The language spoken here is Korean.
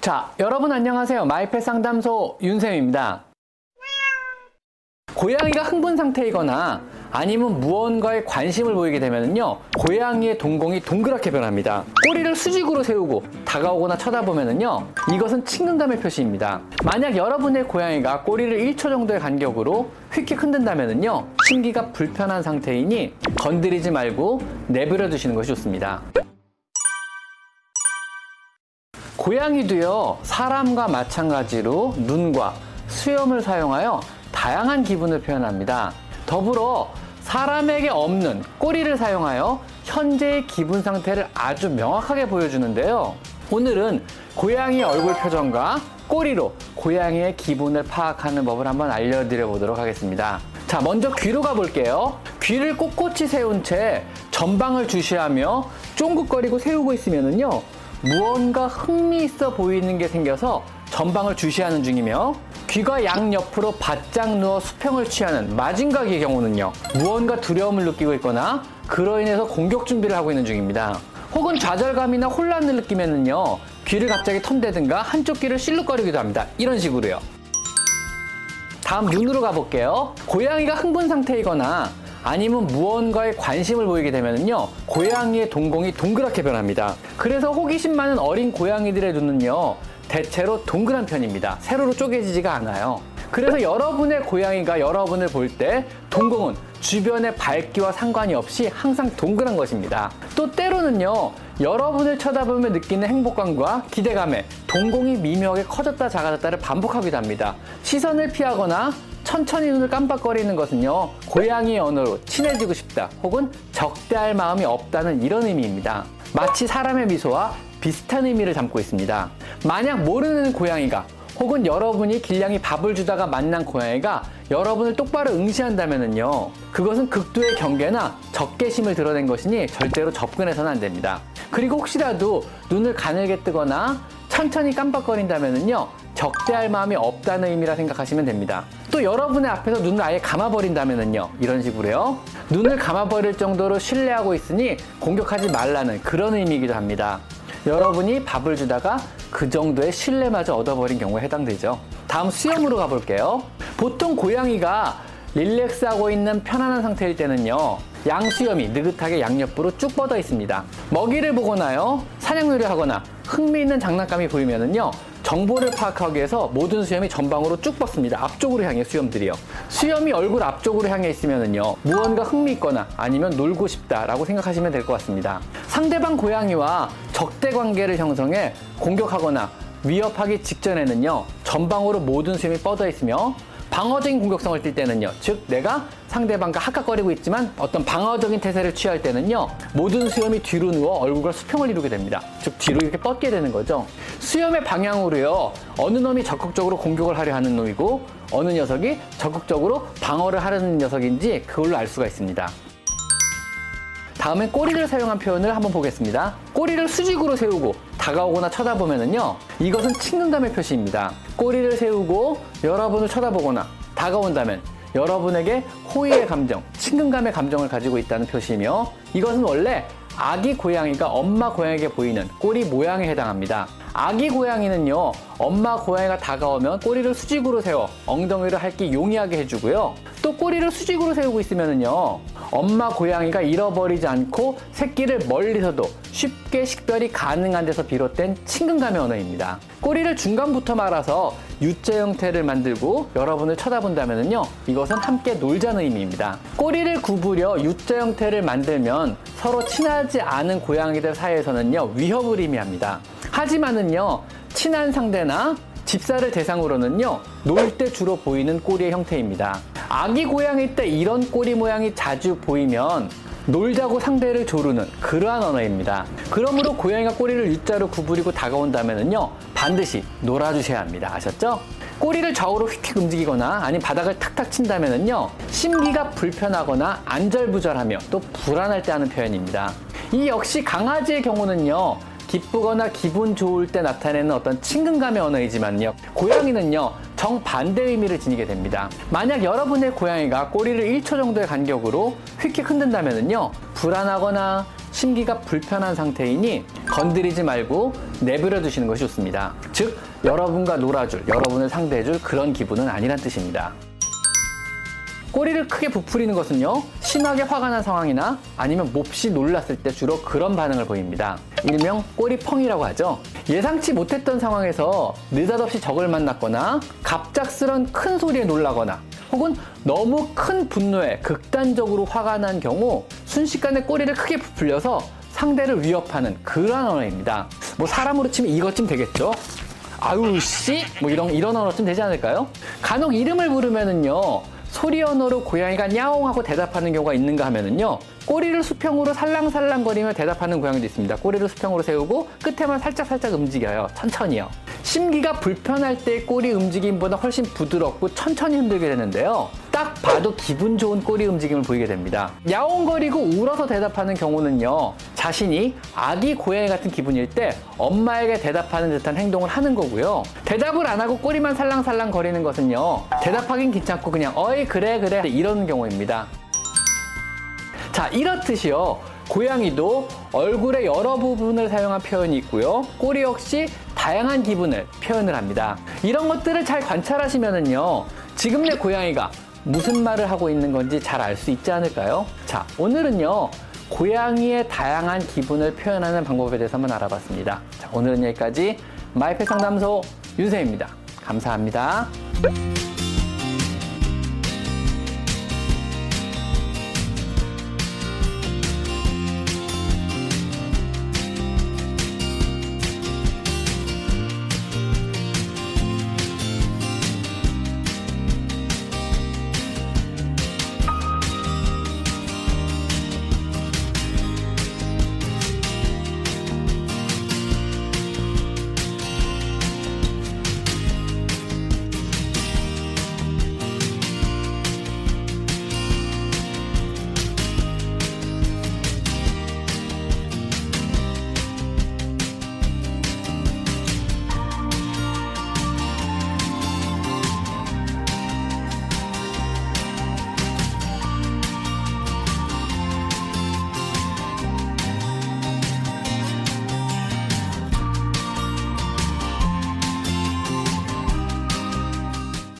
자, 여러분 안녕하세요. 마이펫 상담소 윤쌤입니다. 고양이가 흥분 상태이거나 아니면 무언가에 관심을 보이게 되면요 고양이의 동공이 동그랗게 변합니다 꼬리를 수직으로 세우고 다가오거나 쳐다보면요 이것은 친근감의 표시입니다 만약 여러분의 고양이가 꼬리를 1초 정도의 간격으로 휙휙 흔든다면요 심기가 불편한 상태이니 건드리지 말고 내버려 두시는 것이 좋습니다 고양이도요 사람과 마찬가지로 눈과 수염을 사용하여 다양한 기분을 표현합니다. 더불어 사람에게 없는 꼬리를 사용하여 현재의 기분 상태를 아주 명확하게 보여주는데요. 오늘은 고양이 얼굴 표정과 꼬리로 고양이의 기분을 파악하는 법을 한번 알려드려 보도록 하겠습니다. 자, 먼저 귀로 가볼게요. 귀를 꼿꼿이 세운 채 전방을 주시하며 쫑긋거리고 세우고 있으면요. 무언가 흥미있어 보이는 게 생겨서 전방을 주시하는 중이며 귀가 양옆으로 바짝 누워 수평을 취하는 마징각의 경우는요 무언가 두려움을 느끼고 있거나 그로 인해서 공격 준비를 하고 있는 중입니다. 혹은 좌절감이나 혼란을 느끼면은요 귀를 갑자기 턴대든가 한쪽 귀를 실룩거리기도 합니다. 이런 식으로요. 다음 눈으로 가볼게요. 고양이가 흥분 상태이거나 아니면 무언가에 관심을 보이게 되면요 고양이의 동공이 동그랗게 변합니다 그래서 호기심 많은 어린 고양이들의 눈은요 대체로 동그란 편입니다. 세로로 쪼개지지가 않아요. 그래서 여러분의 고양이가 여러분을 볼 때 동공은 주변의 밝기와 상관이 없이 항상 동그란 것입니다. 또 때로는요, 여러분을 쳐다보며 느끼는 행복감과 기대감에 동공이 미묘하게 커졌다 작아졌다를 반복하기도 합니다. 시선을 피하거나 천천히 눈을 깜빡거리는 것은요, 고양이의 언어로 친해지고 싶다 혹은 적대할 마음이 없다는 이런 의미입니다. 마치 사람의 미소와 비슷한 의미를 담고 있습니다. 만약 모르는 고양이가 혹은 여러분이 길냥이 밥을 주다가 만난 고양이가 여러분을 똑바로 응시한다면요 그것은 극도의 경계나 적개심을 드러낸 것이니 절대로 접근해서는 안 됩니다. 그리고 혹시라도 눈을 가늘게 뜨거나 천천히 깜빡거린다면요 적대할 마음이 없다는 의미라 생각하시면 됩니다. 또 여러분의 앞에서 눈을 아예 감아버린다면요 이런 식으로요 눈을 감아버릴 정도로 신뢰하고 있으니 공격하지 말라는 그런 의미이기도 합니다. 여러분이 밥을 주다가 그 정도의 신뢰마저 얻어버린 경우에 해당되죠. 다음 수염으로 가볼게요. 보통 고양이가 릴렉스하고 있는 편안한 상태일 때는요. 양수염이 느긋하게 양옆으로 쭉 뻗어 있습니다. 먹이를 보거나요. 사냥놀이를 하거나 흥미있는 장난감이 보이면은요. 정보를 파악하기 위해서 모든 수염이 전방으로 쭉 뻗습니다. 앞쪽으로 향해 수염들이요. 수염이 얼굴 앞쪽으로 향해 있으면은요. 무언가 흥미 있거나 아니면 놀고 싶다라고 생각하시면 될 것 같습니다. 상대방 고양이와 적대 관계를 형성해 공격하거나 위협하기 직전에는요. 전방으로 모든 수염이 뻗어 있으며 방어적인 공격성을 띌 때는요. 즉 내가 상대방과 하악거리고 있지만 어떤 방어적인 태세를 취할 때는요. 모든 수염이 뒤로 누워 얼굴과 수평을 이루게 됩니다. 즉 뒤로 이렇게 뻗게 되는 거죠. 수염의 방향으로요. 어느 놈이 적극적으로 공격을 하려 하는 놈이고 어느 녀석이 적극적으로 방어를 하려는 녀석인지 그걸로 알 수가 있습니다. 다음엔 꼬리를 사용한 표현을 한번 보겠습니다. 꼬리를 수직으로 세우고 다가오거나 쳐다보면요. 이것은 친근감의 표시입니다. 꼬리를 세우고 여러분을 쳐다보거나 다가온다면 여러분에게 호의의 감정, 친근감의 감정을 가지고 있다는 표시이며 이것은 원래 아기 고양이가 엄마 고양이에게 보이는 꼬리 모양에 해당합니다. 아기 고양이는요, 엄마 고양이가 다가오면 꼬리를 수직으로 세워 엉덩이를 핥기 용이하게 해주고요. 또 꼬리를 수직으로 세우고 있으면요, 엄마 고양이가 잃어버리지 않고 새끼를 멀리서도 쉽게 식별이 가능한 데서 비롯된 친근감의 언어입니다. 꼬리를 중간부터 말아서 U자 형태를 만들고 여러분을 쳐다본다면요, 이것은 함께 놀자는 의미입니다. 꼬리를 구부려 U자 형태를 만들면 서로 친하지 않은 고양이들 사이에서는요, 위협을 의미합니다. 하지만은요, 친한 상대나 집사를 대상으로는요, 놀 때 주로 보이는 꼬리의 형태입니다. 아기 고양이 때 이런 꼬리 모양이 자주 보이면 놀자고 상대를 조르는 그러한 언어입니다. 그러므로 고양이가 꼬리를 U자로 구부리고 다가온다면요, 반드시 놀아주셔야 합니다. 아셨죠? 꼬리를 좌우로 휙휙 움직이거나 아니면 바닥을 탁탁 친다면요, 심기가 불편하거나 안절부절하며 또 불안할 때 하는 표현입니다. 이 역시 강아지의 경우는요, 기쁘거나 기분 좋을 때 나타내는 어떤 친근감의 언어이지만요. 고양이는요, 정반대 의미를 지니게 됩니다. 만약 여러분의 고양이가 꼬리를 1초 정도의 간격으로 휙휙 흔든다면요. 불안하거나 심기가 불편한 상태이니 건드리지 말고 내버려 두시는 것이 좋습니다. 즉, 여러분과 놀아줄, 여러분을 상대해줄 그런 기분은 아니란 뜻입니다. 꼬리를 크게 부풀리는 것은요, 심하게 화가 난 상황이나 아니면 몹시 놀랐을 때 주로 그런 반응을 보입니다. 일명 꼬리펑이라고 하죠. 예상치 못했던 상황에서 느닷없이 적을 만났거나 갑작스런 큰 소리에 놀라거나 혹은 너무 큰 분노에 극단적으로 화가 난 경우 순식간에 꼬리를 크게 부풀려서 상대를 위협하는 그러한 언어입니다. 뭐 사람으로 치면 이것쯤 되겠죠. 아유 씨, 뭐 이런 이런 언어쯤 되지 않을까요? 간혹 이름을 부르면은요. 소리 언어로 고양이가 야옹하고 대답하는 경우가 있는가 하면은요. 꼬리를 수평으로 살랑살랑거리며 대답하는 고양이도 있습니다. 꼬리를 수평으로 세우고 끝에만 살짝살짝 움직여요. 천천히요. 심기가 불편할 때 꼬리 움직임보다 훨씬 부드럽고 천천히 흔들게 되는데요. 딱 봐도 기분 좋은 꼬리 움직임을 보이게 됩니다. 야옹거리고 울어서 대답하는 경우는요. 자신이 아기 고양이 같은 기분일 때 엄마에게 대답하는 듯한 행동을 하는 거고요. 대답을 안 하고 꼬리만 살랑살랑 거리는 것은요. 대답하긴 귀찮고 그냥 어이 그래 그래 이러는 경우입니다. 자, 이렇듯이요. 고양이도 얼굴의 여러 부분을 사용한 표현이 있고요. 꼬리 역시 다양한 기분을 표현을 합니다. 이런 것들을 잘 관찰하시면은요. 지금 내 고양이가 무슨 말을 하고 있는 건지 잘 알 수 있지 않을까요? 자, 오늘은요. 고양이의 다양한 기분을 표현하는 방법에 대해서 한번 알아봤습니다. 자, 오늘은 여기까지 마이펫 상담소 윤세입니다. 감사합니다.